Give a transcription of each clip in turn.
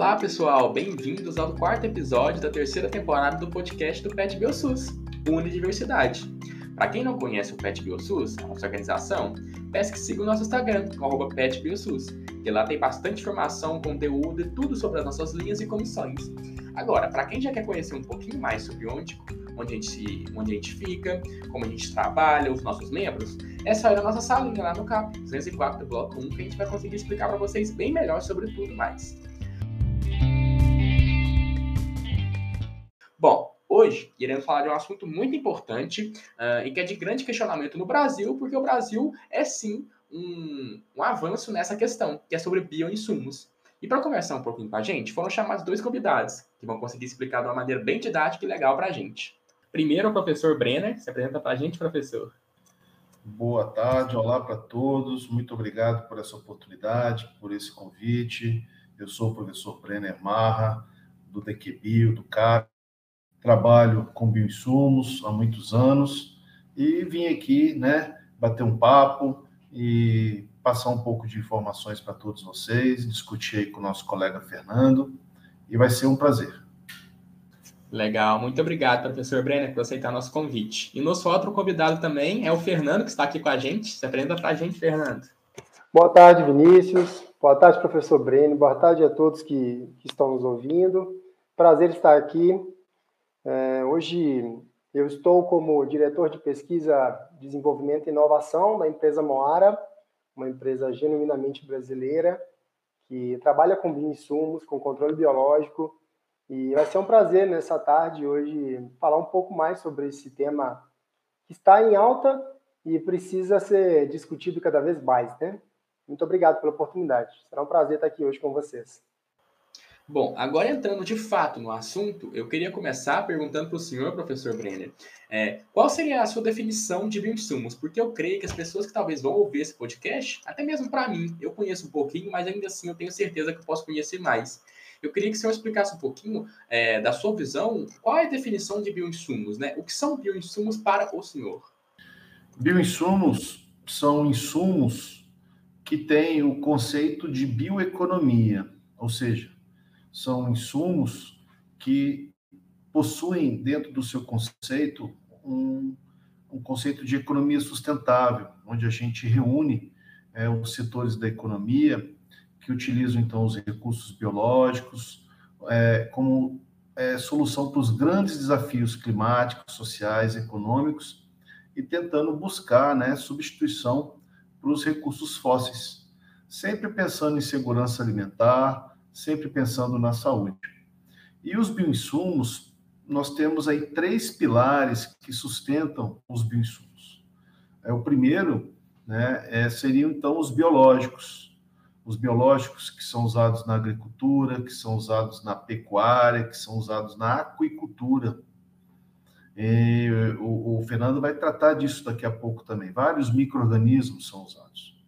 Olá, pessoal! Bem-vindos ao quarto episódio da terceira temporada do podcast do PET BioSUS, Unidiversidade. Para quem não conhece o PET BioSUS, a nossa organização, peço que siga o nosso Instagram, o PetBioSUS, que lá tem bastante informação, conteúdo e tudo sobre as nossas linhas e comissões. Agora, para quem já quer conhecer um pouquinho mais sobre o onde a, gente, onde a gente fica, como a gente trabalha, os nossos membros, é só ir na nossa salinha lá no CAP, 204 do Bloco 1, que a gente vai conseguir explicar para vocês bem melhor sobre tudo mais. Hoje iremos falar de um assunto muito importante uh, e que é de grande questionamento no Brasil, porque o Brasil é sim um, um avanço nessa questão, que é sobre bioinsumos. E para conversar um pouquinho com a gente, foram chamados dois convidados, que vão conseguir explicar de uma maneira bem didática e legal para a gente. Primeiro, o professor Brenner. Se apresenta para a gente, professor. Boa tarde, olá para todos. Muito obrigado por essa oportunidade, por esse convite. Eu sou o professor Brenner Marra, do DQBio, do CAP, trabalho com bioinsumos há muitos anos e vim aqui, né, bater um papo e passar um pouco de informações para todos vocês, discutir aí com o nosso colega Fernando e vai ser um prazer. Legal, muito obrigado, professor Brenner, por aceitar nosso convite. E nosso outro convidado também é o Fernando, que está aqui com a gente. Se apresenta para a gente, Fernando. Boa tarde, Vinícius. Boa tarde, professor Brenner. Boa tarde a todos que, que estão nos ouvindo. Prazer estar aqui hoje eu estou como diretor de pesquisa, desenvolvimento e inovação da empresa Moara, uma empresa genuinamente brasileira que trabalha com bioinsumos, com controle biológico. E vai ser um prazer nessa tarde hoje falar um pouco mais sobre esse tema que está em alta e precisa ser discutido cada vez mais, né? Muito obrigado pela oportunidade. Será um prazer estar aqui hoje com vocês. Bom, agora entrando de fato no assunto, eu queria começar perguntando para o senhor, professor Brenner, é, qual seria a sua definição de bioinsumos? Porque eu creio que as pessoas que talvez vão ouvir esse podcast, até mesmo para mim, eu conheço um pouquinho, mas ainda assim eu tenho certeza que eu posso conhecer mais. Eu queria que o senhor explicasse um pouquinho é, da sua visão, qual é a definição de bioinsumos, né? O que são bioinsumos para o senhor? Bioinsumos são insumos que têm o conceito de bioeconomia, ou seja, são insumos que possuem dentro do seu conceito um, um conceito de economia sustentável, onde a gente reúne é, os setores da economia que utilizam então os recursos biológicos é, como é, solução para os grandes desafios climáticos, sociais, econômicos e tentando buscar né, substituição para os recursos fósseis, sempre pensando em segurança alimentar, sempre pensando na saúde. E os bioinsumos, nós temos aí três pilares que sustentam os bioinsumos. É, o primeiro né, é, seriam, então, os biológicos. Os biológicos que são usados na agricultura, que são usados na pecuária, que são usados na aquicultura. E, o, o Fernando vai tratar disso daqui a pouco também. Vários micro-organismos são usados.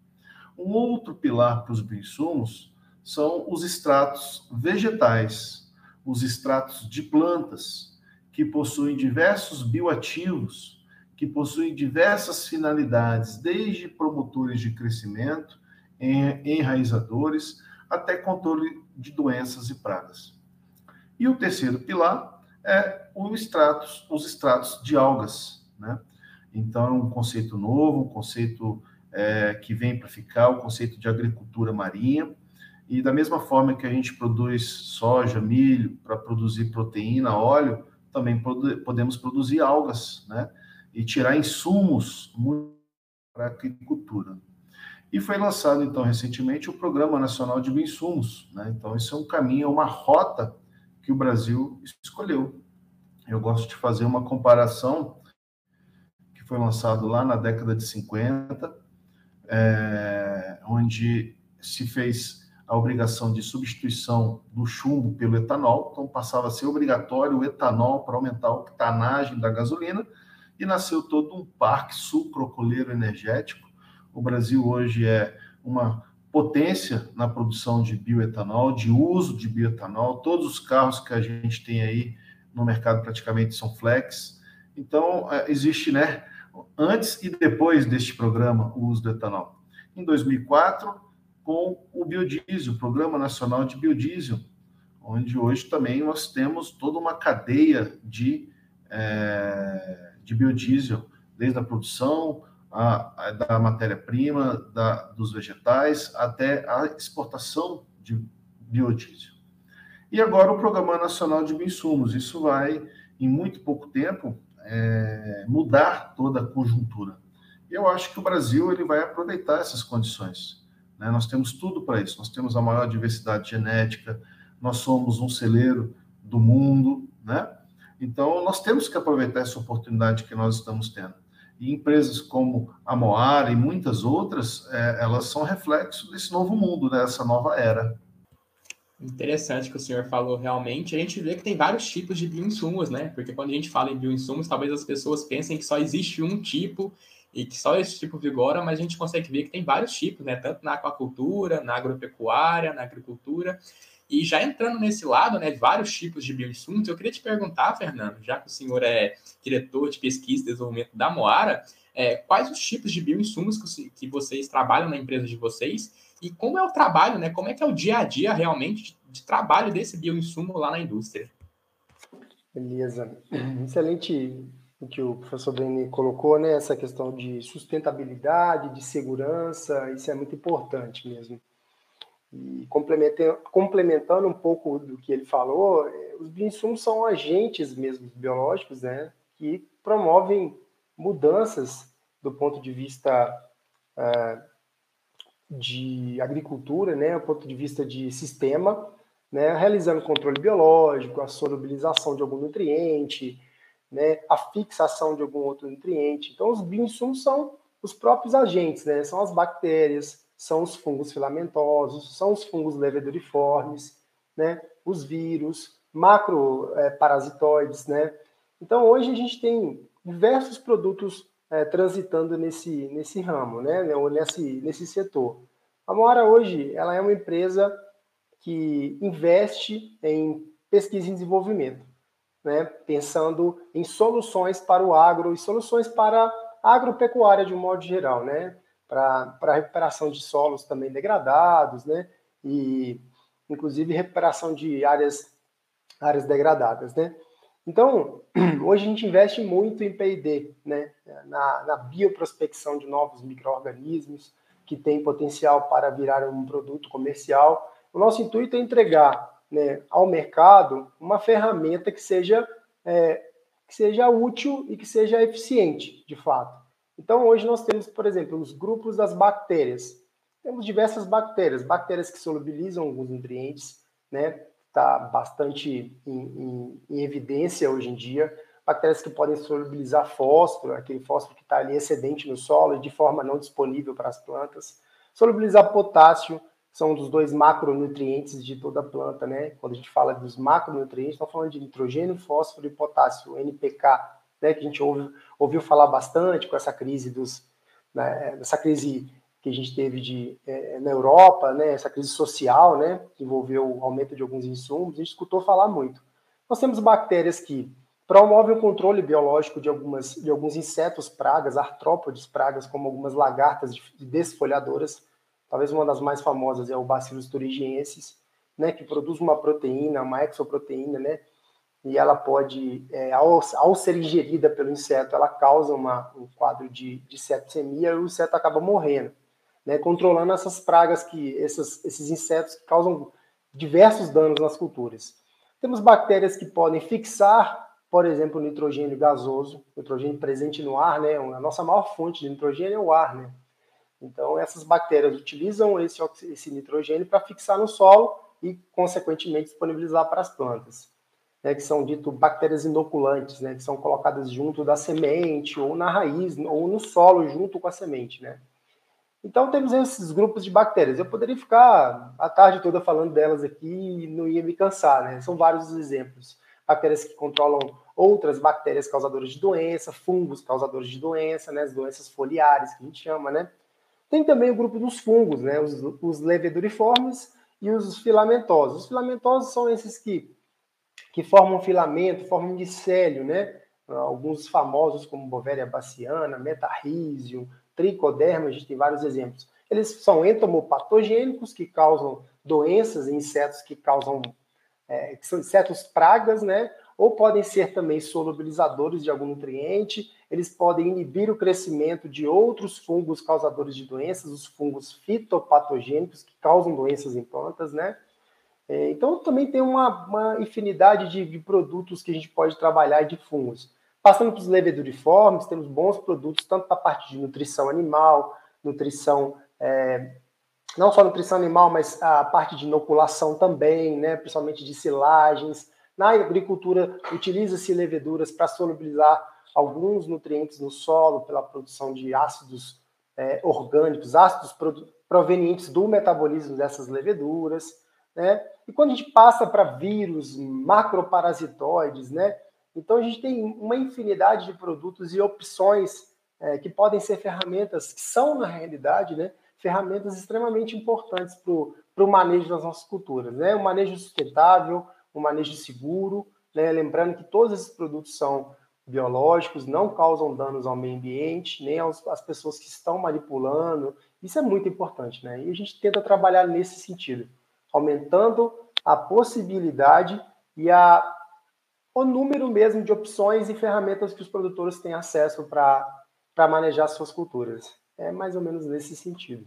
Um outro pilar para os bioinsumos são os extratos vegetais, os extratos de plantas, que possuem diversos bioativos, que possuem diversas finalidades, desde promotores de crescimento, enraizadores, até controle de doenças e pragas. E o terceiro pilar é os extratos, os extratos de algas, né? Então, é um conceito novo, um conceito é, que vem para ficar, o conceito de agricultura marinha, e da mesma forma que a gente produz soja, milho para produzir proteína, óleo, também podemos produzir algas, né? E tirar insumos para a agricultura. E foi lançado, então, recentemente, o Programa Nacional de Bioinsumos. Né? Então, isso é um caminho, é uma rota que o Brasil escolheu. Eu gosto de fazer uma comparação que foi lançado lá na década de 50, é, onde se fez a obrigação de substituição do chumbo pelo etanol, então passava a ser obrigatório o etanol para aumentar a octanagem da gasolina, e nasceu todo um parque sucrocoleiro energético. O Brasil hoje é uma potência na produção de bioetanol, de uso de bioetanol. Todos os carros que a gente tem aí no mercado praticamente são flex. Então, é, existe, né, antes e depois deste programa, o uso do etanol. Em 2004, com o biodiesel, o Programa Nacional de Biodiesel, onde hoje também nós temos toda uma cadeia de, é, de biodiesel, desde a produção a, a, da matéria-prima, dos vegetais, até a exportação de biodiesel. E agora o Programa Nacional de Bioinsumos. Isso vai, em muito pouco tempo, é, mudar toda a conjuntura. Eu acho que o Brasil ele vai aproveitar essas condições. Né? Nós temos tudo para isso. Nós temos a maior diversidade genética, nós somos um celeiro do mundo, né? Então, nós temos que aproveitar essa oportunidade que nós estamos tendo. E empresas como a Moara e muitas outras, é, elas são reflexo desse novo mundo, dessa nova era. Interessante que o senhor falou realmente. A gente vê que tem vários tipos de bioinsumos, né? Porque quando a gente fala em bioinsumos, talvez as pessoas pensem que só existe um tipo e que só esse tipo vigora, mas a gente consegue ver que tem vários tipos, né? Tanto na aquacultura, na agropecuária, na agricultura. E já entrando nesse lado, né, vários tipos de bioinsumos, eu queria te perguntar, Fernando, já que o senhor é diretor de pesquisa e desenvolvimento da Moara, é, quais os tipos de bioinsumos que, vocês trabalham na empresa de vocês e como é o trabalho, né? Como é que é o dia a dia realmente de, de trabalho desse bioinsumo lá na indústria? Beleza. Excelente o que o professor Beni colocou, né? Essa questão de sustentabilidade, de segurança, isso é muito importante mesmo. E complementando um pouco do que ele falou, é, os bioinsumos são agentes mesmo biológicos, né, que promovem mudanças do ponto de vista uh, de agricultura, né, do ponto de vista de sistema, né, realizando controle biológico, a solubilização de algum nutriente, né, a fixação de algum outro nutriente. Então, os bioinsumos são os próprios agentes, né, são as bactérias, são os fungos filamentosos, são os fungos leveduriformes, né? Os vírus, macroparasitoides, é, né? Então, hoje a gente tem diversos produtos é, transitando nesse, nesse ramo, né? Ou nesse, nesse setor. A Moara hoje, ela é uma empresa que investe em pesquisa e desenvolvimento, né? Pensando em soluções para o agro e soluções para a agropecuária de um modo geral, né? para recuperação de solos também degradados, né? E inclusive recuperação de áreas, áreas degradadas, né? Então, hoje a gente investe muito em P&D, né? Na, na bioprospecção de novos micro-organismos que tem potencial para virar um produto comercial. O nosso intuito é entregar né, ao mercado uma ferramenta que seja, é, que seja útil e que seja eficiente, de fato. Então, hoje nós temos, por exemplo, os grupos das bactérias. Temos diversas bactérias, bactérias que solubilizam alguns nutrientes, né? Está bastante em, em, em, evidência hoje em dia. Bactérias que podem solubilizar fósforo, aquele fósforo que está ali excedente no solo de forma não disponível para as plantas. Solubilizar potássio, são um dos dois macronutrientes de toda a planta, né? Quando a gente fala dos macronutrientes, estamos falando de nitrogênio, fósforo e potássio, NPK, né, que a gente ouve, ouviu falar bastante com essa crise dos, né, essa crise que a gente teve de, é, na Europa, né, essa crise social, né, que envolveu o aumento de alguns insumos, a gente escutou falar muito. Nós temos bactérias que promovem o controle biológico de, algumas, de alguns insetos pragas, artrópodes pragas, como algumas lagartas desfolhadoras. Talvez uma das mais famosas é o Bacillus thuringiensis, né, que produz uma proteína, uma exoproteína, né, e ela pode, é, ao, ao, ser ingerida pelo inseto, ela causa uma, um quadro de, de septicemia e o inseto acaba morrendo, né, controlando essas pragas, que esses, esses insetos que causam diversos danos nas culturas. Temos bactérias que podem fixar, por exemplo, o nitrogênio gasoso, nitrogênio presente no ar, né, a nossa maior fonte de nitrogênio é o ar, né. Então, essas bactérias utilizam esse, esse nitrogênio para fixar no solo e, consequentemente, disponibilizar para as plantas né, que são dito bactérias inoculantes, né, que são colocadas junto da semente ou na raiz ou no solo junto com a semente, né. Então temos esses grupos de bactérias. Eu poderia ficar a tarde toda falando delas aqui e não ia me cansar, né. São vários os exemplos. Bactérias que controlam outras bactérias causadoras de doença, fungos causadores de doença, né, as doenças foliares que a gente chama, né. Tem também o grupo dos fungos, né, os, os leveduriformes e os filamentosos. Os filamentosos são esses que que formam filamento, formam micélio, né? Alguns famosos como Bovéria baciana, Metarrhizium, Tricoderma, a gente tem vários exemplos. Eles são entomopatogênicos, que causam doenças em insetos que causam é, que são certas pragas, né? Ou podem ser também solubilizadores de algum nutriente, eles podem inibir o crescimento de outros fungos causadores de doenças, os fungos fitopatogênicos que causam doenças em plantas, né? É, então, também tem uma, uma infinidade de, de, produtos que a gente pode trabalhar de fungos. Passando para os leveduriformes, temos bons produtos, tanto para a parte de nutrição animal, nutrição, é, não só nutrição animal, mas a parte de inoculação também, né, principalmente de silagens. Na agricultura, utiliza-se leveduras para solubilizar alguns nutrientes no solo pela produção de ácidos é, orgânicos, ácidos provenientes do metabolismo dessas leveduras. Né? E quando a gente passa para vírus, macroparasitoides, né? Então a gente tem uma infinidade de produtos e opções é, que podem ser ferramentas que são, na realidade, né, ferramentas extremamente importantes para o manejo das nossas culturas. Né? Um manejo sustentável, um manejo seguro, né? lembrando que todos esses produtos são biológicos, não causam danos ao meio ambiente, nem aos, às pessoas que estão manipulando. Isso é muito importante, né? E a gente tenta trabalhar nesse sentido, aumentando a possibilidade e a o número mesmo de opções e ferramentas que os produtores têm acesso para manejar suas culturas. É mais ou menos nesse sentido.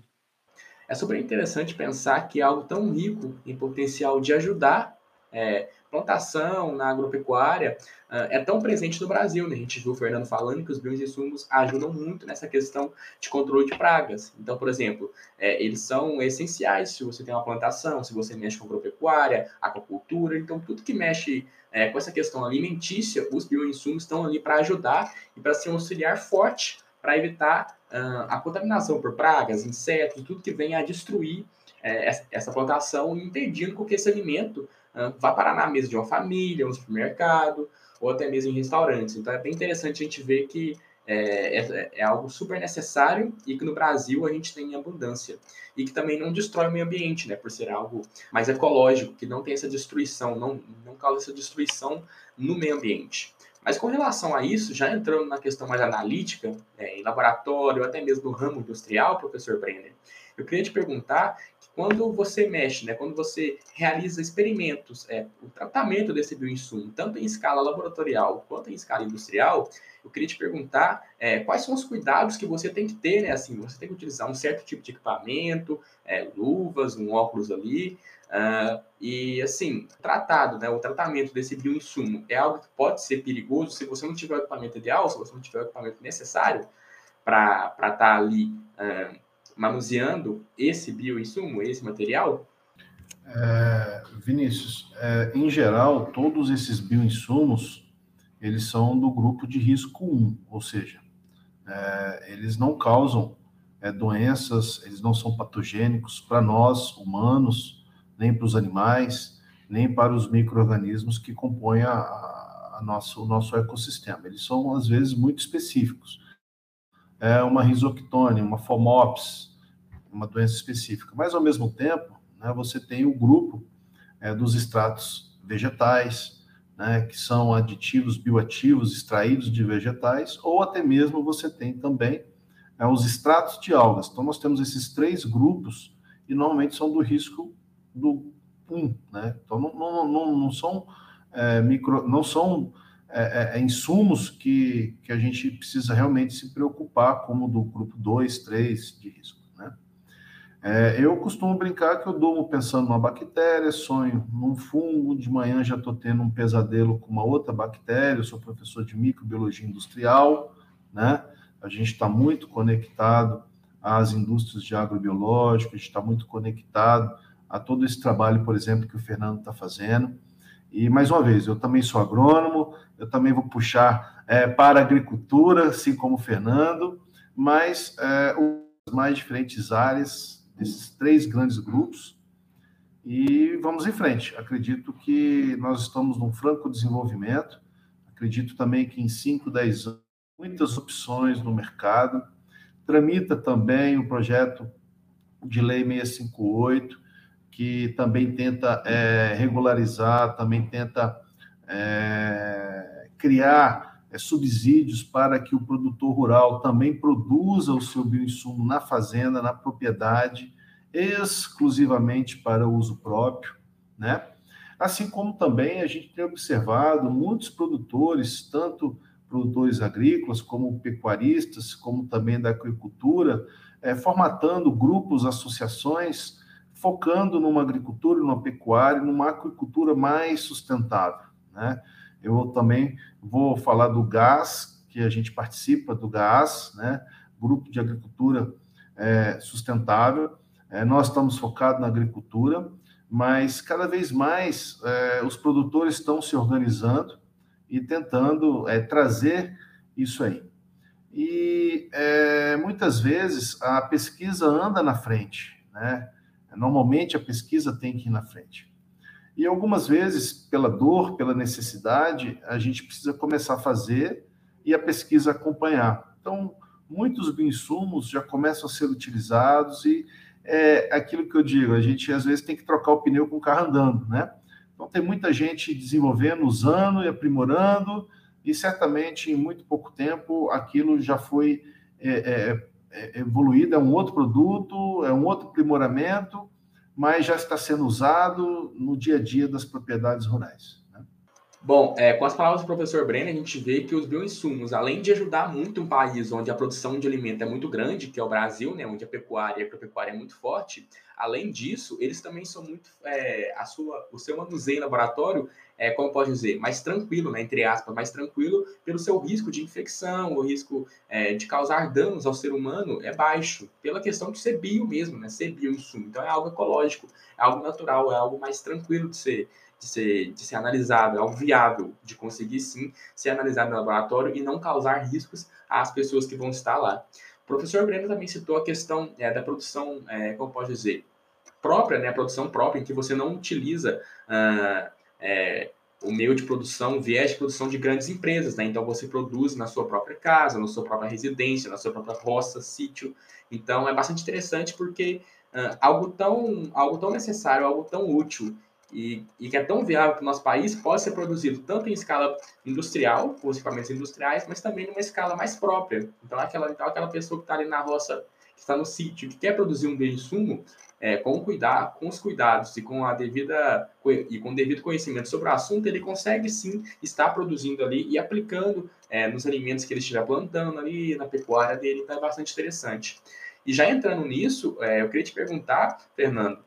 É super interessante pensar que é algo tão rico em potencial de ajudar é, plantação na agropecuária uh, é tão presente no Brasil. Né? A gente viu o Fernando falando que os bioinsumos ajudam muito nessa questão de controle de pragas. Então, por exemplo, é, eles são essenciais se você tem uma plantação, se você mexe com agropecuária, aquacultura. Então, tudo que mexe é, com essa questão alimentícia, os bioinsumos estão ali para ajudar e para ser um auxiliar forte para evitar uh, a contaminação por pragas, insetos, tudo que venha a destruir é, essa plantação, impedindo que esse alimento vá parar na mesa de uma família, um supermercado, ou até mesmo em restaurantes. Então é bem interessante a gente ver que é, é, é, algo super necessário e que no Brasil a gente tem em abundância. E que também não destrói o meio ambiente, né? Por ser algo mais ecológico, que não tem essa destruição, não, não causa essa destruição no meio ambiente. Mas com relação a isso, já entrando na questão mais analítica, é, em laboratório, até mesmo no ramo industrial, professor Brenner, eu queria te perguntar quando você mexe, né, quando você realiza experimentos, é, o tratamento desse bioinsumo, tanto em escala laboratorial quanto em escala industrial, eu queria te perguntar é, quais são os cuidados que você tem que ter, né? Assim, você tem que utilizar um certo tipo de equipamento, é, luvas, um óculos ali, uh, e assim, tratado, né? O tratamento desse bioinsumo é algo que pode ser perigoso se você não tiver o equipamento ideal, se você não tiver o equipamento necessário para estar tá ali. Uh, manuseando esse bioinsumo, esse material? É, Vinícius, é, em geral, todos esses bioinsumos, eles são do grupo de risco 1, ou seja, é, eles não causam é, doenças, eles não são patogênicos para nós, humanos, nem para os animais, nem para os micro-organismos que compõem a, a nosso, o nosso ecossistema. Eles são, às vezes, muito específicos é uma risoctone, uma FOMOPS, uma doença específica. Mas, ao mesmo tempo, né, você tem o grupo é, dos extratos vegetais, né, que são aditivos bioativos extraídos de vegetais, ou até mesmo você tem também é, os extratos de algas. Então, nós temos esses três grupos e normalmente são do risco do 1, né? Então, não, não, não, não são é, micro, não são é, é, é, insumos que, que a gente precisa realmente se preocupar, como do grupo 2, 3 de risco. Né? É, eu costumo brincar que eu durmo pensando numa bactéria, sonho num fungo, de manhã já estou tendo um pesadelo com uma outra bactéria, eu sou professor de microbiologia industrial, né? a gente está muito conectado às indústrias de agrobiológico, a gente está muito conectado a todo esse trabalho, por exemplo, que o Fernando está fazendo. E, mais uma vez, eu também sou agrônomo, eu também vou puxar é, para a agricultura, assim como o Fernando, mas é, as mais diferentes áreas desses três grandes grupos. E vamos em frente. Acredito que nós estamos num franco desenvolvimento. Acredito também que em 5, 10 anos, muitas opções no mercado. Tramita também o projeto de lei 658, que também tenta é, regularizar, também tenta é, criar é, subsídios para que o produtor rural também produza o seu bioinsumo na fazenda, na propriedade, exclusivamente para uso próprio, né? Assim como também a gente tem observado muitos produtores, tanto produtores agrícolas, como pecuaristas, como também da agricultura, é, formatando grupos, associações, focando numa agricultura, numa pecuária, numa agricultura mais sustentável. Né? Eu também vou falar do gás, que a gente participa do gás, né? grupo de agricultura é, sustentável. É, nós estamos focados na agricultura, mas cada vez mais é, os produtores estão se organizando e tentando é, trazer isso aí. E é, muitas vezes a pesquisa anda na frente, né? Normalmente a pesquisa tem que ir na frente. E algumas vezes, pela dor, pela necessidade, a gente precisa começar a fazer e a pesquisa acompanhar. Então, muitos bioinsumos já começam a ser utilizados e é aquilo que eu digo, a gente às vezes tem que trocar o pneu com o carro andando, né? Então tem muita gente desenvolvendo, usando e aprimorando, e certamente em muito pouco tempo aquilo já foi é, é, é evoluído, é um outro produto, é um outro aprimoramento, mas já está sendo usado no dia a dia das propriedades rurais. Bom, é, com as palavras do professor Brenner, a gente vê que os bioinsumos, além de ajudar muito um país onde a produção de alimento é muito grande, que é o Brasil, né, onde a pecuária e a agropecuária é muito forte, além disso, eles também são muito. É, a sua, o seu manuseio em laboratório é, como pode dizer, mais tranquilo, né, entre aspas, mais tranquilo, pelo seu risco de infecção, o risco é, de causar danos ao ser humano é baixo, pela questão de ser bio mesmo, né, ser bioinsumo. Então é algo ecológico, é algo natural, é algo mais tranquilo de ser de ser, de ser analisado, é algo viável de conseguir sim ser analisado no laboratório e não causar riscos às pessoas que vão estar lá. O professor Breno também citou a questão é, da produção, é, como pode dizer, própria, né, a produção própria, em que você não utiliza uh, é, o meio de produção, o viés de produção de grandes empresas, né? Então você produz na sua própria casa, na sua própria residência, na sua própria roça, sítio. Então é bastante interessante porque uh, algo, tão, algo tão necessário, algo tão útil e, e que é tão viável para o nosso país pode ser produzido tanto em escala industrial, com os equipamentos industriais, mas também numa escala mais própria. Então, aquela, então, aquela pessoa que está ali na roça, que está no sítio, que quer produzir um bem insumo, é, com, cuidar, com os cuidados e com a devida e com o devido conhecimento sobre o assunto, ele consegue sim estar produzindo ali e aplicando é, nos alimentos que ele estiver plantando ali, na pecuária dele, então é bastante interessante. E já entrando nisso, é, eu queria te perguntar, Fernando,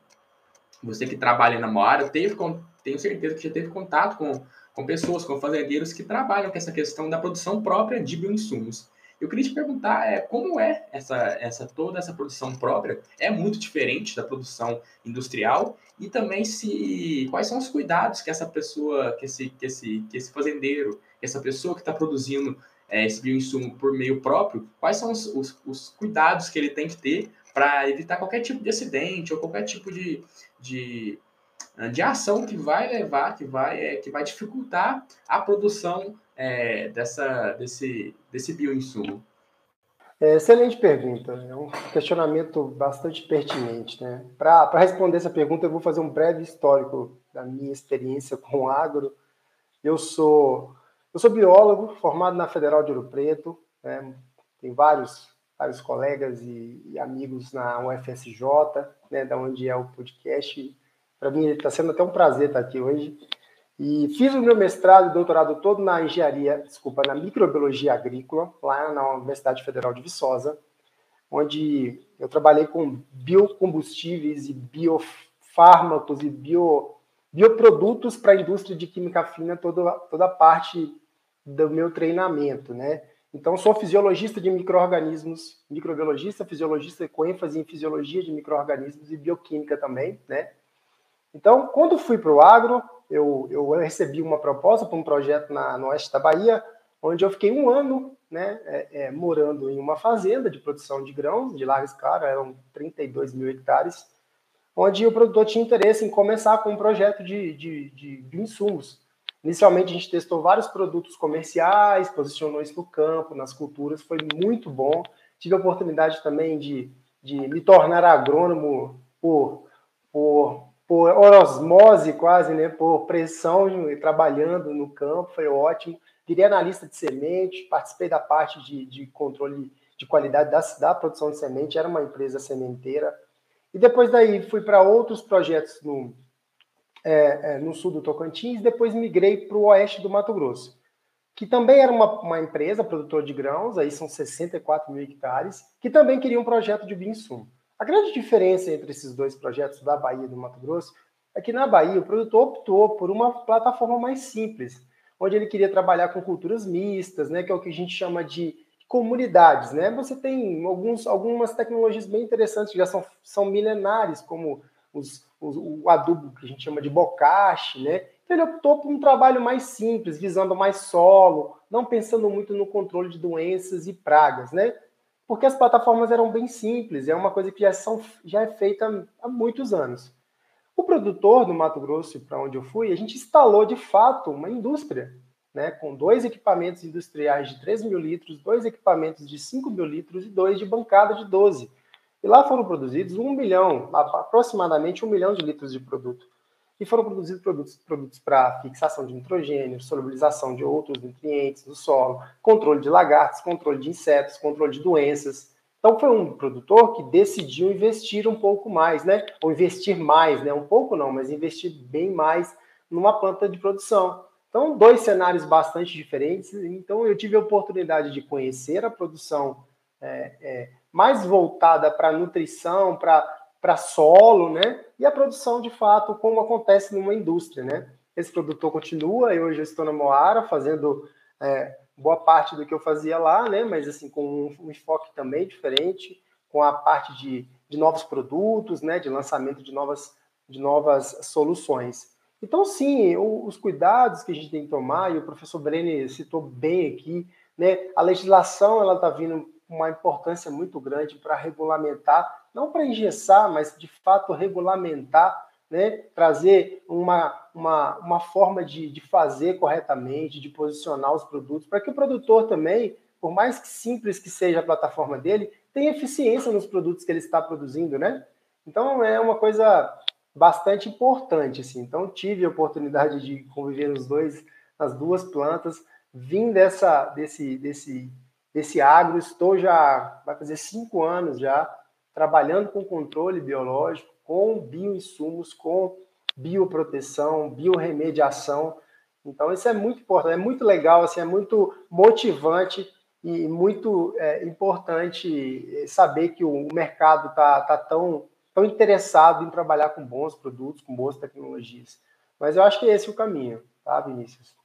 você que trabalha na Moara, teve, tenho certeza que já teve contato com, com pessoas, com fazendeiros que trabalham com essa questão da produção própria de bioinsumos. Eu queria te perguntar é, como é essa, essa toda essa produção própria? É muito diferente da produção industrial? E também se quais são os cuidados que essa pessoa, que esse, que esse, que esse fazendeiro, que essa pessoa que está produzindo é, esse bioinsumo por meio próprio, quais são os, os, os cuidados que ele tem que ter para evitar qualquer tipo de acidente ou qualquer tipo de, de, de ação que vai levar, que vai, é, que vai dificultar a produção é, dessa, desse, desse bioinsumo? É, excelente pergunta, é um questionamento bastante pertinente. Né? Para responder essa pergunta, eu vou fazer um breve histórico da minha experiência com o agro. Eu sou, eu sou biólogo, formado na Federal de Ouro Preto, né? tem vários, vários colegas e, e amigos na UFSJ, né, da onde é o podcast. Para mim está sendo até um prazer estar aqui hoje. E fiz o meu mestrado e doutorado todo na engenharia, desculpa, na microbiologia agrícola, lá na Universidade Federal de Viçosa, onde eu trabalhei com biocombustíveis e biofármacos e bio, bioprodutos para a indústria de química fina, toda, toda a parte do meu treinamento, né? Então, sou fisiologista de micro-organismos, microbiologista, fisiologista com ênfase em fisiologia de micro-organismos e bioquímica também, né? Então, quando fui para o agro, eu, eu recebi uma proposta para um projeto na, no oeste da Bahia, onde eu fiquei um ano né, é, é, morando em uma fazenda de produção de grãos de larga escala, eram 32 mil hectares, onde o produtor tinha interesse em começar com um projeto de, de, de, de insumos. Inicialmente, a gente testou vários produtos comerciais, posicionou isso no campo, nas culturas, foi muito bom. Tive a oportunidade também de, de me tornar agrônomo por, por por osmose quase, né, por pressão, trabalhando no campo, foi ótimo. Virei analista de semente, participei da parte de, de controle de qualidade da, da, produção de semente, era uma empresa sementeira. E depois daí fui para outros projetos no, é, é, no sul do Tocantins, depois migrei para o oeste do Mato Grosso, que também era uma, uma empresa produtora de grãos, aí são 64 mil hectares, que também queria um projeto de bioinsumo. A grande diferença entre esses dois projetos da Bahia e do Mato Grosso é que na Bahia o produtor optou por uma plataforma mais simples, onde ele queria trabalhar com culturas mistas, né, que é o que a gente chama de comunidades. Né? Você tem alguns, algumas tecnologias bem interessantes que já são, são milenares, como os, o adubo que a gente chama de bocache, né? Então ele optou por um trabalho mais simples, visando mais solo, não pensando muito no controle de doenças e pragas, né? Porque as plataformas eram bem simples, é uma coisa que já, são, já é feita há muitos anos. O produtor do Mato Grosso, para onde eu fui, a gente instalou de fato uma indústria, né, com dois equipamentos industriais de 3 mil litros, dois equipamentos de 5 mil litros e dois de bancada de 12. E lá foram produzidos um milhão, aproximadamente um milhão de litros de produto. E foram produzidos produtos, produtos para fixação de nitrogênio, solubilização de outros nutrientes no solo, controle de lagartos, controle de insetos, controle de doenças. Então foi um produtor que decidiu investir um pouco mais, né? Ou investir mais, né? Um pouco não, mas investir bem mais numa planta de produção. Então, dois cenários bastante diferentes. Então, eu tive a oportunidade de conhecer a produção é, é, mais voltada para nutrição, para solo, né? E a produção, de fato, como acontece numa indústria, né? Esse produtor continua, eu hoje estou na Moara, fazendo é, boa parte do que eu fazia lá, né? Mas, assim, com um, enfoque também diferente, com a parte de, de novos produtos, né? De lançamento de novas, de novas soluções. Então, sim, os cuidados que a gente tem que tomar, e o professor Brenner citou bem aqui, né? A legislação, ela está vindo uma importância muito grande para regulamentar, não para engessar, mas de fato regulamentar, né? trazer uma, uma, uma forma de, de fazer corretamente, de posicionar os produtos, para que o produtor também, por mais que simples que seja a plataforma dele, tenha eficiência nos produtos que ele está produzindo, né? Então é uma coisa bastante importante, assim. Então tive a oportunidade de conviver nos dois, nas duas plantas, vim dessa, desse, desse desse agro. Estou já, vai fazer cinco anos já, trabalhando com controle biológico, com bioinsumos, com bioproteção, biorremediação. Então, isso é muito importante, é muito legal, assim, é muito motivante e muito é, importante saber que o mercado está tá tão, tão interessado em trabalhar com bons produtos, com boas tecnologias. Mas eu acho que esse é o caminho, tá, Vinícius?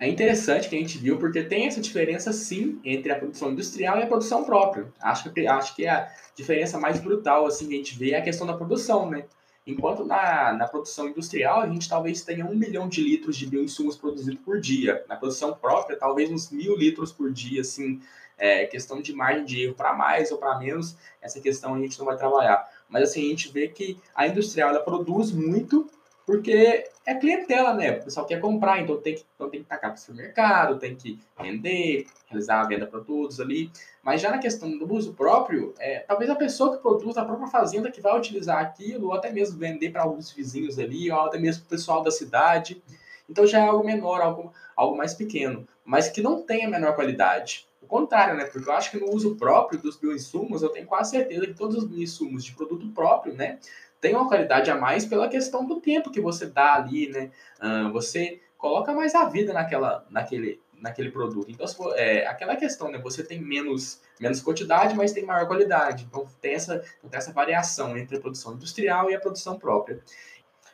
É interessante que a gente viu, porque tem essa diferença sim entre a produção industrial e a produção própria. Acho que, acho que a diferença mais brutal assim, que a gente vê é a questão da produção, né? Enquanto na, na produção industrial a gente talvez tenha um milhão de litros de bioinsumos produzidos por dia. Na produção própria, talvez uns mil litros por dia, assim, é, questão de margem de erro para mais ou para menos, essa questão a gente não vai trabalhar. Mas assim, a gente vê que a industrial ela produz muito porque é clientela, né? O pessoal quer comprar, então tem que, então tem que tacar para o supermercado, tem que vender, realizar a venda para todos ali. Mas já na questão do uso próprio, é, talvez a pessoa que produz, a própria fazenda que vai utilizar aquilo, ou até mesmo vender para alguns vizinhos ali, ou até mesmo para o pessoal da cidade. Então já é algo menor, algo, algo mais pequeno, mas que não tem a menor qualidade. O contrário, né? Porque eu acho que no uso próprio dos bioinsumos, eu tenho quase certeza que todos os bioinsumos de produto próprio, né? Tem uma qualidade a mais pela questão do tempo que você dá ali, né? Uh, você coloca mais a vida naquela, naquele, naquele produto. Então, for, é, aquela questão, né? Você tem menos, menos quantidade, mas tem maior qualidade. Então, tem essa, tem essa variação entre a produção industrial e a produção própria.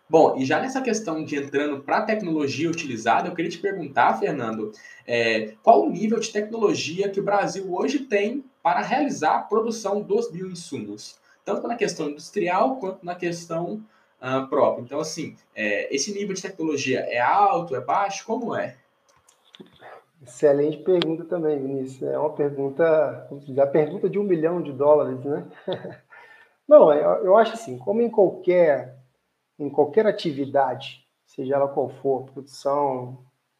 Bom, e já nessa questão de entrando para a tecnologia utilizada, eu queria te perguntar, Fernando, é, qual o nível de tecnologia que o Brasil hoje tem para realizar a produção dos bioinsumos? Tanto na questão industrial quanto na questão uh, própria. Então, assim, é, esse nível de tecnologia é alto, é baixo? Como é? Excelente pergunta também, Vinícius. É uma pergunta, a pergunta de um milhão de dólares, né? Não, eu, eu acho assim, como em qualquer, em qualquer atividade, seja ela qual for, produção,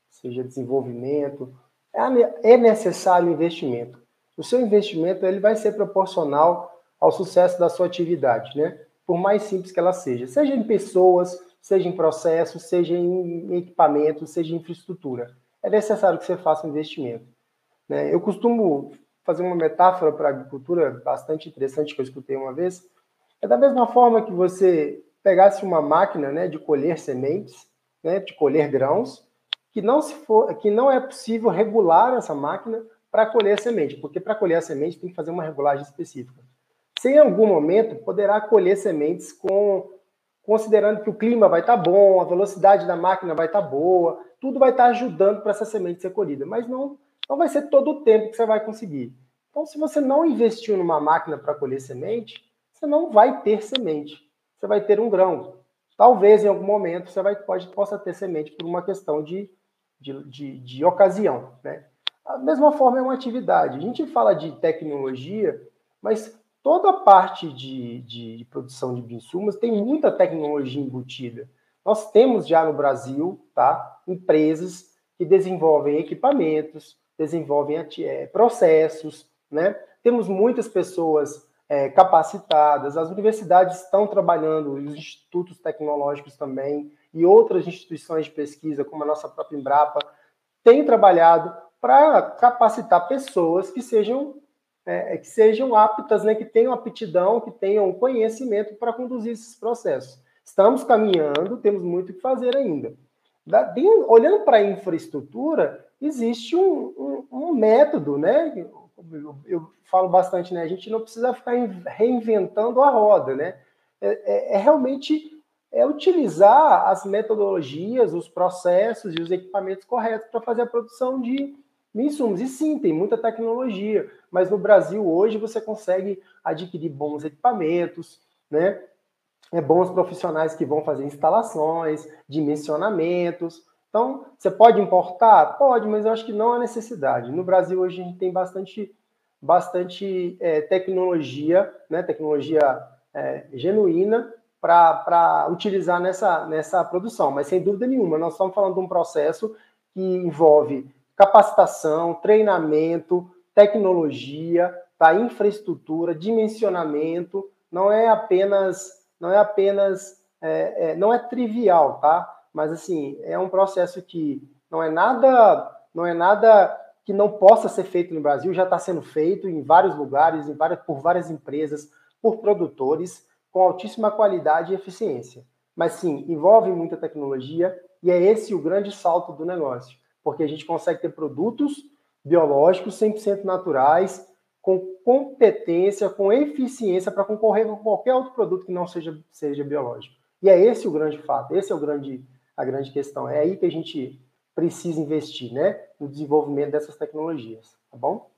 seja desenvolvimento, é, é necessário investimento. O seu investimento ele vai ser proporcional ao sucesso da sua atividade, né? Por mais simples que ela seja, seja em pessoas, seja em processos, seja em equipamentos, seja em infraestrutura. É necessário que você faça um investimento. Né? Eu costumo fazer uma metáfora para a agricultura bastante interessante que eu escutei uma vez. É da mesma forma que você pegasse uma máquina né, de colher sementes, né, de colher grãos, que não, se for, que não é possível regular essa máquina para colher a semente, porque para colher a semente tem que fazer uma regulagem específica. Se em algum momento poderá colher sementes com considerando que o clima vai estar tá bom, a velocidade da máquina vai estar tá boa, tudo vai estar tá ajudando para essa semente ser colhida, mas não, não vai ser todo o tempo que você vai conseguir. Então, se você não investiu numa máquina para colher semente, você não vai ter semente. Você vai ter um grão. Talvez em algum momento você vai, pode, possa ter semente por uma questão de, de, de, de ocasião. Né? A mesma forma é uma atividade. A gente fala de tecnologia, mas toda a parte de, de, de produção de bioinsumos tem muita tecnologia embutida. Nós temos já no Brasil tá, empresas que desenvolvem equipamentos, desenvolvem é, processos, né? temos muitas pessoas é, capacitadas, as universidades estão trabalhando, os institutos tecnológicos também, e outras instituições de pesquisa, como a nossa própria Embrapa, têm trabalhado para capacitar pessoas que sejam é, é, que sejam aptas, né, que tenham aptidão, que tenham conhecimento para conduzir esses processos. Estamos caminhando, temos muito o que fazer ainda. Da, de, olhando para a infraestrutura, existe um, um, um método, né? Eu, eu, falo bastante, né? A gente não precisa ficar reinventando a roda, né? É, é, é realmente é utilizar as metodologias, os processos e os equipamentos corretos para fazer a produção de insumos. E sim, tem muita tecnologia, mas no Brasil hoje você consegue adquirir bons equipamentos, né? É bons profissionais que vão fazer instalações, dimensionamentos. Então, você pode importar? Pode, mas eu acho que não há necessidade. No Brasil hoje a gente tem bastante, bastante é, tecnologia, né? Tecnologia é, genuína para utilizar nessa, nessa produção. Mas sem dúvida nenhuma, nós estamos falando de um processo que envolve capacitação, treinamento, tecnologia, tá? infraestrutura, dimensionamento, não é apenas, não é apenas, é, é, não é trivial, tá? Mas assim, é um processo que não é nada, não é nada que não possa ser feito no Brasil, já está sendo feito em vários lugares, em várias, por várias empresas, por produtores, com altíssima qualidade e eficiência. Mas sim, envolve muita tecnologia e é esse o grande salto do negócio porque a gente consegue ter produtos biológicos 100% naturais, com competência, com eficiência para concorrer com qualquer outro produto que não seja, seja biológico. E é esse o grande fato, esse é o grande, a grande questão. É aí que a gente precisa investir, né, no desenvolvimento dessas tecnologias, tá bom?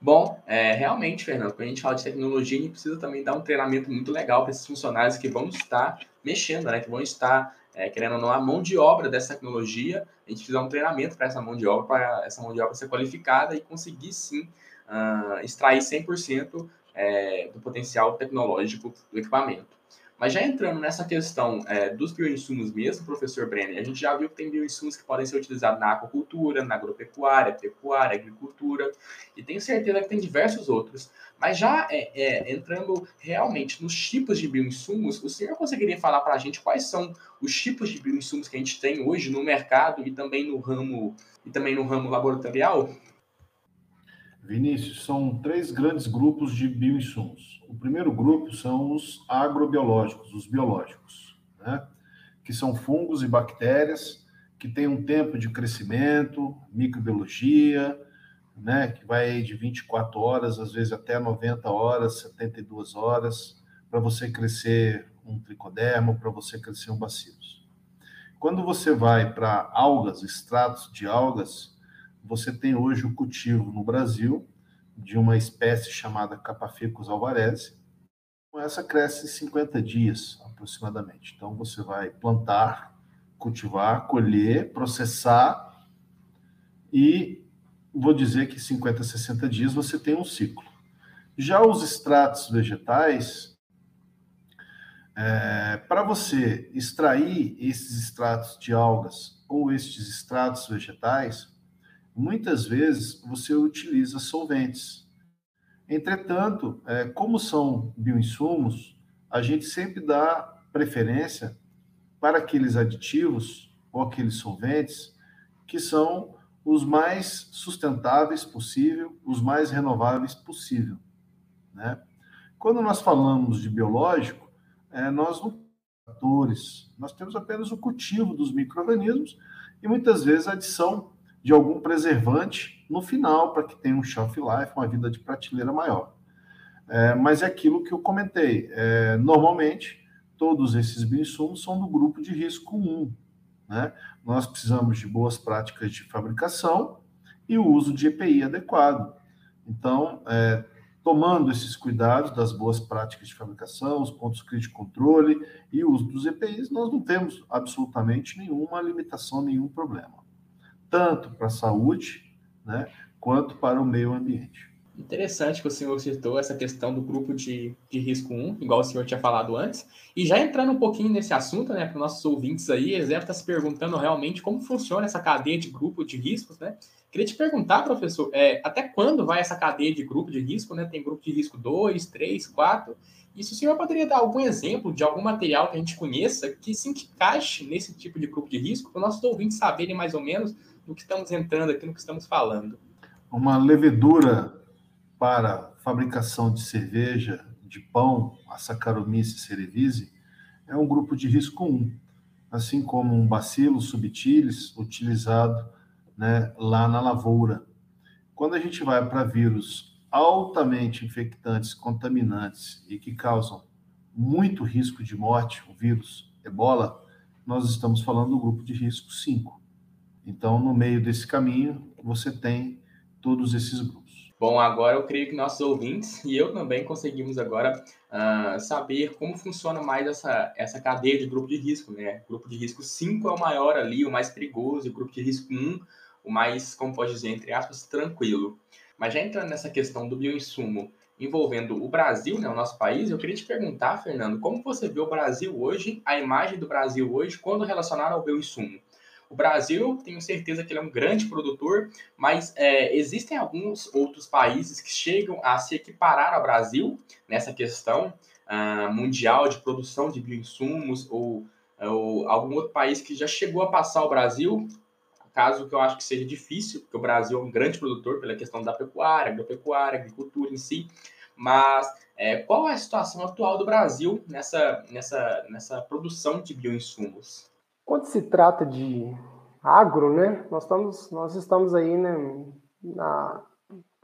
Bom, é, realmente, Fernando, quando a gente fala de tecnologia, a gente precisa também dar um treinamento muito legal para esses funcionários que vão estar mexendo, né, que vão estar é, querendo ou não, a mão de obra dessa tecnologia, a gente precisa um treinamento para essa mão de obra, para essa mão de obra ser qualificada e conseguir sim uh, extrair 100% é, do potencial tecnológico do equipamento. Mas já entrando nessa questão é, dos bioinsumos mesmo, professor Brenner, a gente já viu que tem bioinsumos que podem ser utilizados na aquacultura, na agropecuária, pecuária, agricultura, e tenho certeza que tem diversos outros. Mas já é, é, entrando realmente nos tipos de bioinsumos, o senhor conseguiria falar para a gente quais são os tipos de bioinsumos que a gente tem hoje no mercado e também no ramo e também no ramo laboratorial? Vinícius, são três grandes grupos de bioinsumos. O primeiro grupo são os agrobiológicos, os biológicos, né? que são fungos e bactérias que têm um tempo de crescimento, microbiologia, né? que vai de 24 horas, às vezes até 90 horas, 72 horas, para você crescer um tricoderma, para você crescer um bacillus. Quando você vai para algas, extratos de algas, você tem hoje o cultivo no Brasil de uma espécie chamada Capaficus alvarez. Essa cresce em 50 dias, aproximadamente. Então, você vai plantar, cultivar, colher, processar e vou dizer que 50, 60 dias você tem um ciclo. Já os extratos vegetais, é, para você extrair esses extratos de algas ou estes extratos vegetais, muitas vezes você utiliza solventes. Entretanto, é, como são bioinsumos, a gente sempre dá preferência para aqueles aditivos ou aqueles solventes que são os mais sustentáveis possível, os mais renováveis possível. Né? Quando nós falamos de biológico, é, nós não tratores, nós temos apenas o cultivo dos micro-organismos e muitas vezes a adição de algum preservante no final para que tenha um shelf life, uma vida de prateleira maior. É, mas é aquilo que eu comentei. É, normalmente, todos esses bioinsumos são do grupo de risco 1. Né? Nós precisamos de boas práticas de fabricação e o uso de EPI adequado. Então, é, tomando esses cuidados das boas práticas de fabricação, os pontos críticos de controle e o uso dos EPIs, nós não temos absolutamente nenhuma limitação, nenhum problema tanto para a saúde, né, quanto para o meio ambiente. Interessante que o senhor citou essa questão do grupo de, de risco 1, igual o senhor tinha falado antes. E já entrando um pouquinho nesse assunto, né, para os nossos ouvintes aí, eles devem estar se perguntando realmente como funciona essa cadeia de grupo de riscos, né? Queria te perguntar, professor, é, até quando vai essa cadeia de grupo de risco, né? Tem grupo de risco 2, 3, 4. E se o senhor poderia dar algum exemplo de algum material que a gente conheça que se encaixe nesse tipo de grupo de risco, para os nossos ouvintes saberem mais ou menos no que estamos entrando aqui, no que estamos falando. Uma levedura para fabricação de cerveja, de pão, a Saccharomyces cerevisiae, é um grupo de risco 1, assim como um bacilo subtilis utilizado né, lá na lavoura. Quando a gente vai para vírus altamente infectantes, contaminantes e que causam muito risco de morte, o vírus ebola, nós estamos falando do grupo de risco 5. Então, no meio desse caminho, você tem todos esses grupos. Bom, agora eu creio que nossos ouvintes e eu também conseguimos agora uh, saber como funciona mais essa, essa cadeia de grupo de risco, né? Grupo de risco 5 é o maior ali, o mais perigoso, e o grupo de risco 1, o mais, como pode dizer, entre aspas, tranquilo. Mas já entrando nessa questão do bioinsumo envolvendo o Brasil, né, o nosso país, eu queria te perguntar, Fernando, como você vê o Brasil hoje, a imagem do Brasil hoje, quando relacionado ao bioinsumo? O Brasil, tenho certeza que ele é um grande produtor, mas é, existem alguns outros países que chegam a se equiparar ao Brasil nessa questão uh, mundial de produção de bioinsumos ou, ou algum outro país que já chegou a passar o Brasil, caso que eu acho que seja difícil, porque o Brasil é um grande produtor pela questão da pecuária, agropecuária, agricultura em si, mas é, qual é a situação atual do Brasil nessa, nessa, nessa produção de bioinsumos? Quando se trata de agro, né, nós estamos, nós estamos aí, né, na,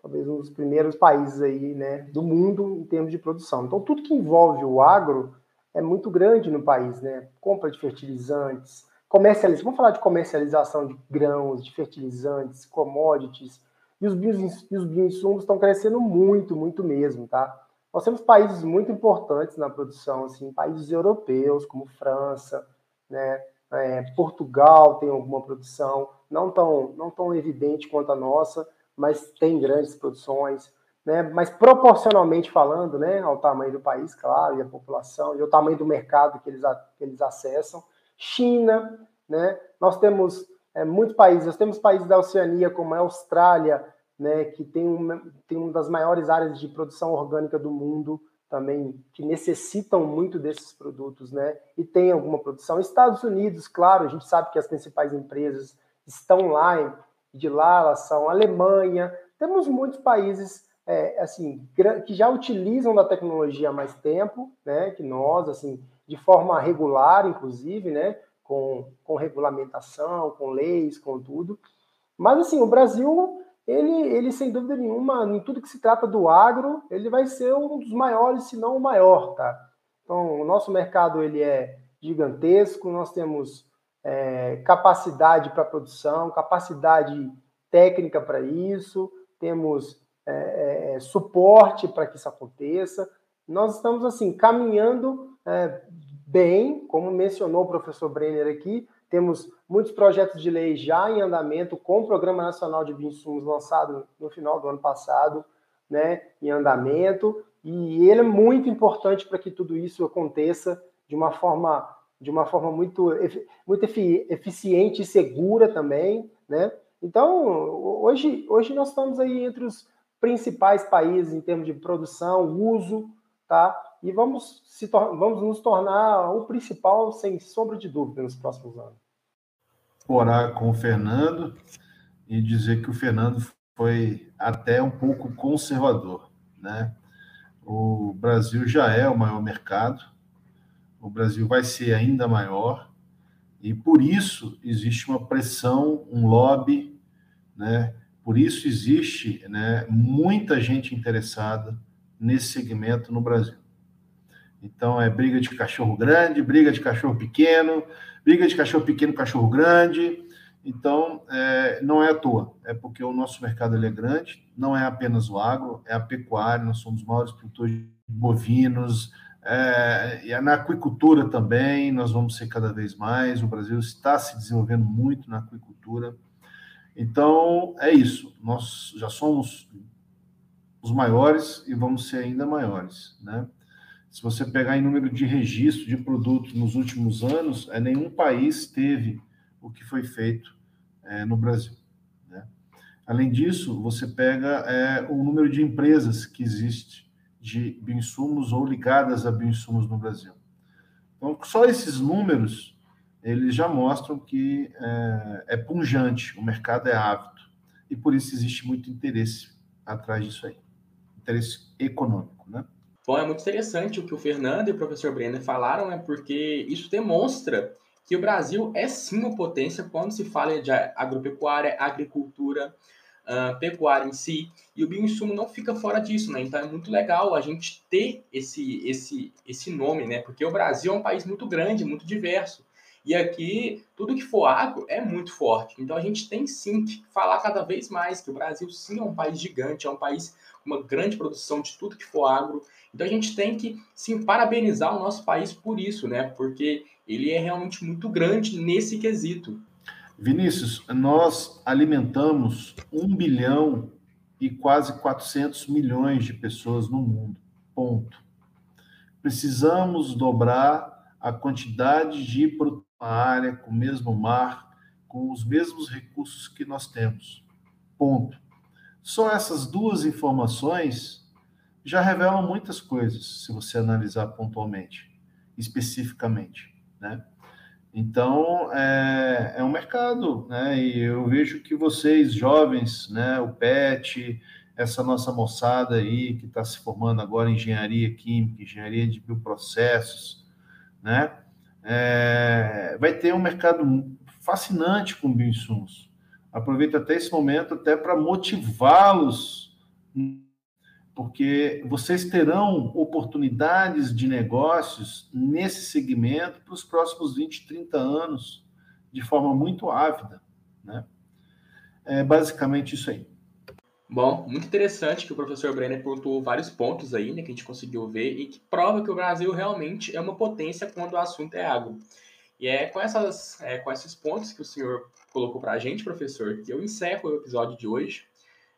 talvez um dos primeiros países aí, né, do mundo em termos de produção. Então, tudo que envolve o agro é muito grande no país, né? Compra de fertilizantes, comercialização, vamos falar de comercialização de grãos, de fertilizantes, commodities, e os, bioinsumos estão crescendo muito, muito mesmo, tá? Nós temos países muito importantes na produção, assim, países europeus, como França, né? É, Portugal tem alguma produção, não tão, não tão evidente quanto a nossa, mas tem grandes produções, né? mas proporcionalmente falando, né, ao tamanho do país, claro, e a população, e o tamanho do mercado que eles, que eles acessam. China, né? nós temos é, muitos países, nós temos países da Oceania, como a Austrália, né, que tem uma, tem uma das maiores áreas de produção orgânica do mundo, também que necessitam muito desses produtos, né? E tem alguma produção. Estados Unidos, claro, a gente sabe que as principais empresas estão lá, de lá elas são Alemanha. Temos muitos países é, assim que já utilizam da tecnologia há mais tempo, né? Que nós, assim, de forma regular, inclusive, né? Com, com regulamentação, com leis, com tudo. Mas assim, o Brasil ele, ele, sem dúvida nenhuma, em tudo que se trata do agro, ele vai ser um dos maiores, se não o maior, tá? Então, o nosso mercado ele é gigantesco, nós temos é, capacidade para produção, capacidade técnica para isso, temos é, é, suporte para que isso aconteça. Nós estamos, assim, caminhando é, bem, como mencionou o professor Brenner aqui, temos muitos projetos de lei já em andamento, com o Programa Nacional de Bioinsumos lançado no final do ano passado, né, em andamento, e ele é muito importante para que tudo isso aconteça de uma forma de uma forma muito, muito eficiente e segura também, né? Então, hoje, hoje nós estamos aí entre os principais países em termos de produção, uso, tá? E vamos, se vamos nos tornar o principal, sem sombra de dúvida, nos próximos anos. Orar com o Fernando e dizer que o Fernando foi até um pouco conservador. Né? O Brasil já é o maior mercado, o Brasil vai ser ainda maior e por isso existe uma pressão, um lobby, né? Por isso existe, né, muita gente interessada nesse segmento no Brasil. Então é briga de cachorro grande, briga de cachorro pequeno, briga de cachorro pequeno, cachorro grande. Então é, não é à toa, é porque o nosso mercado é grande, não é apenas o agro, é a pecuária, nós somos os maiores produtores de bovinos, é, e na aquicultura também, nós vamos ser cada vez mais. O Brasil está se desenvolvendo muito na aquicultura. Então, é isso. Nós já somos os maiores e vamos ser ainda maiores, né? Se você pegar em número de registro de produtos nos últimos anos, é, nenhum país teve o que foi feito é, no Brasil. Né? Além disso, você pega é, o número de empresas que existe de bioinsumos ou ligadas a bioinsumos no Brasil. Então, só esses números, eles já mostram que é, é punjante, o mercado é ávido, e por isso existe muito interesse atrás disso aí, interesse econômico, né? Bom, é muito interessante o que o Fernando e o professor Brenner falaram, né? Porque isso demonstra que o Brasil é sim uma potência quando se fala de agropecuária, agricultura, uh, pecuária em si, e o bioinsumo não fica fora disso, né? Então é muito legal a gente ter esse, esse, esse nome, né? Porque o Brasil é um país muito grande, muito diverso. E aqui, tudo que for agro é muito forte. Então a gente tem sim que falar cada vez mais que o Brasil sim é um país gigante, é um país com uma grande produção de tudo que for agro. Então a gente tem que sim parabenizar o nosso país por isso, né? Porque ele é realmente muito grande nesse quesito. Vinícius, nós alimentamos um bilhão e quase 400 milhões de pessoas no mundo. Ponto. Precisamos dobrar a quantidade de na área, com o mesmo mar, com os mesmos recursos que nós temos. Ponto. Só essas duas informações já revelam muitas coisas, se você analisar pontualmente, especificamente, né? Então, é, é um mercado, né? E eu vejo que vocês, jovens, né? O PET, essa nossa moçada aí que está se formando agora em engenharia química, engenharia de bioprocessos, né? É, vai ter um mercado fascinante com bioinsumos. Aproveito até esse momento até para motivá-los porque vocês terão oportunidades de negócios nesse segmento para os próximos 20, 30 anos, de forma muito ávida. Né? É basicamente isso aí. Bom, muito interessante que o professor Brenner pontuou vários pontos aí, né, que a gente conseguiu ver e que prova que o Brasil realmente é uma potência quando o assunto é água. E é com, essas, é com esses pontos que o senhor colocou para a gente, professor, que eu encerro o episódio de hoje.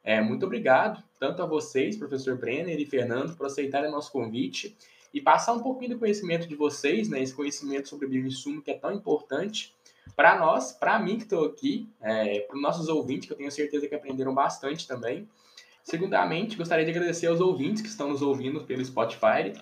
É, muito obrigado, tanto a vocês, professor Brenner e Fernando, por aceitarem nosso convite e passar um pouquinho do conhecimento de vocês, né, esse conhecimento sobre o bioinsumo que é tão importante para nós, para mim que estou aqui, é, para os nossos ouvintes, que eu tenho certeza que aprenderam bastante também. Segundamente, gostaria de agradecer aos ouvintes que estão nos ouvindo pelo Spotify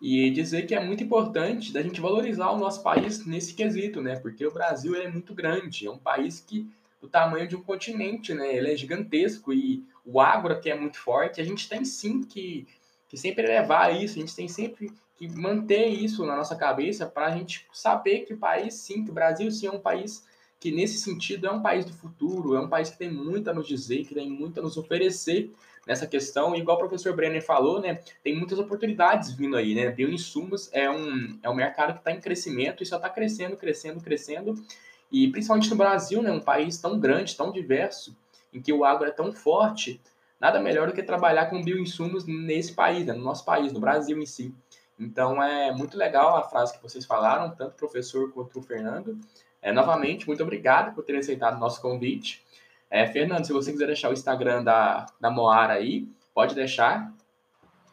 e dizer que é muito importante da gente valorizar o nosso país nesse quesito, né? Porque o Brasil é muito grande, é um país que do tamanho de um continente, né? Ele é gigantesco e o agro aqui é muito forte. A gente tem sim que, que sempre levar isso, a gente tem sempre que manter isso na nossa cabeça para a gente saber que o país sim, que o Brasil sim é um país que nesse sentido é um país do futuro, é um país que tem muito a nos dizer, que tem muito a nos oferecer nessa questão. E igual o professor Brenner falou, né, tem muitas oportunidades vindo aí, né? Bioinsumos é um, é um mercado que está em crescimento e só está crescendo, crescendo, crescendo. E principalmente no Brasil, né, um país tão grande, tão diverso, em que o agro é tão forte, nada melhor do que trabalhar com bioinsumos nesse país, né, no nosso país, no Brasil em si. Então é muito legal a frase que vocês falaram, tanto o professor quanto o Fernando. É, novamente, muito obrigado por terem aceitado o nosso convite. É, Fernando, se você quiser deixar o Instagram da, da Moara aí, pode deixar.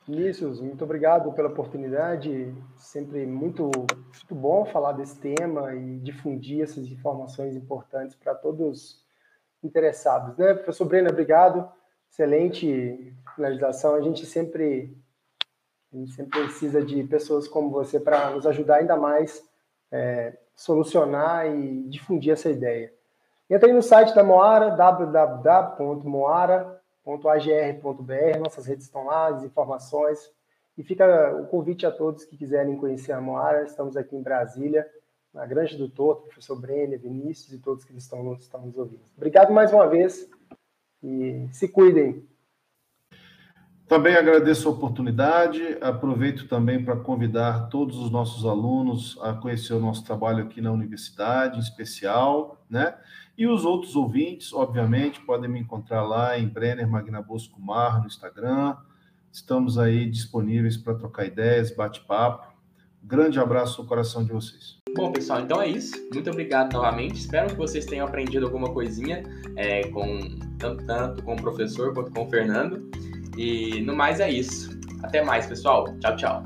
Vinícius, muito obrigado pela oportunidade. Sempre muito, muito bom falar desse tema e difundir essas informações importantes para todos interessados. Né? Professor Breno, obrigado. Excelente finalização. A gente sempre, a gente sempre precisa de pessoas como você para nos ajudar ainda mais é, solucionar e difundir essa ideia. Entra aí no site da Moara, www.moara.com www.agr.br, nossas redes estão lá, as informações. E fica o convite a todos que quiserem conhecer a Moara. Estamos aqui em Brasília, na Grande do Torto, professor Brenner, Vinícius e todos que estão, estão nos ouvindo. Obrigado mais uma vez e se cuidem. Também agradeço a oportunidade, aproveito também para convidar todos os nossos alunos a conhecer o nosso trabalho aqui na universidade, em especial, né? E os outros ouvintes, obviamente, podem me encontrar lá em Brenner Magnabosco Mar, no Instagram. Estamos aí disponíveis para trocar ideias, bate-papo. Grande abraço no coração de vocês. Bom, pessoal, então é isso. Muito obrigado novamente. Espero que vocês tenham aprendido alguma coisinha é, com tanto, tanto com o professor quanto com o Fernando. E no mais é isso. Até mais, pessoal. Tchau, tchau.